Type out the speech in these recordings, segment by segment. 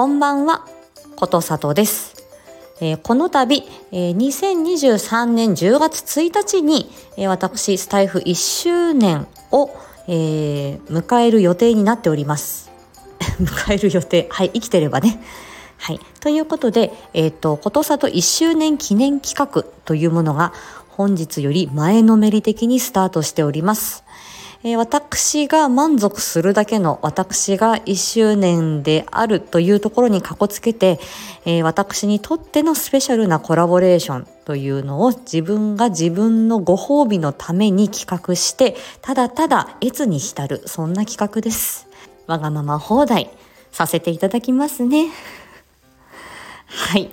こんばんは、ことさとです。えー、この度、えー、2023年10月1日に、えー、私、スタイフ1周年を、えー、迎える予定になっております。迎える予定。はい、生きてればね。はい。ということで、えっ、ー、と、ことさと1周年記念企画というものが本日より前のめり的にスタートしております。えー、私が満足するだけの私が1周年であるというところにかこつけて、えー、私にとってのスペシャルなコラボレーションというのを自分が自分のご褒美のために企画して、ただただ越に浸る、そんな企画です。わがまま放題させていただきますね。はい。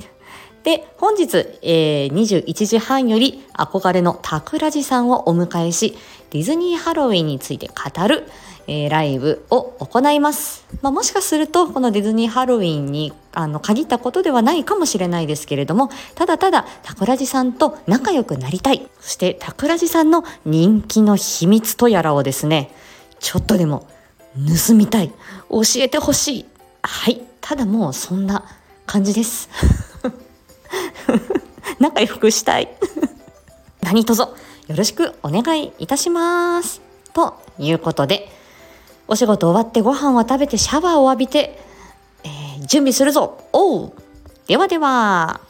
で、本日、えー、21時半より憧れの桜地さんをお迎えし、ディズニーハロウィンについて語る、えー、ライブを行います。まあ、もしかすると、このディズニーハロウィンにあの限ったことではないかもしれないですけれども、ただただ桜地さんと仲良くなりたい。そして桜地さんの人気の秘密とやらをですね、ちょっとでも盗みたい。教えてほしい。はい。ただもうそんな感じです。仲良くしたい。何卒よろしくお願いいたします。ということで、お仕事終わってご飯を食べてシャワーを浴びて、えー、準備するぞおうではでは。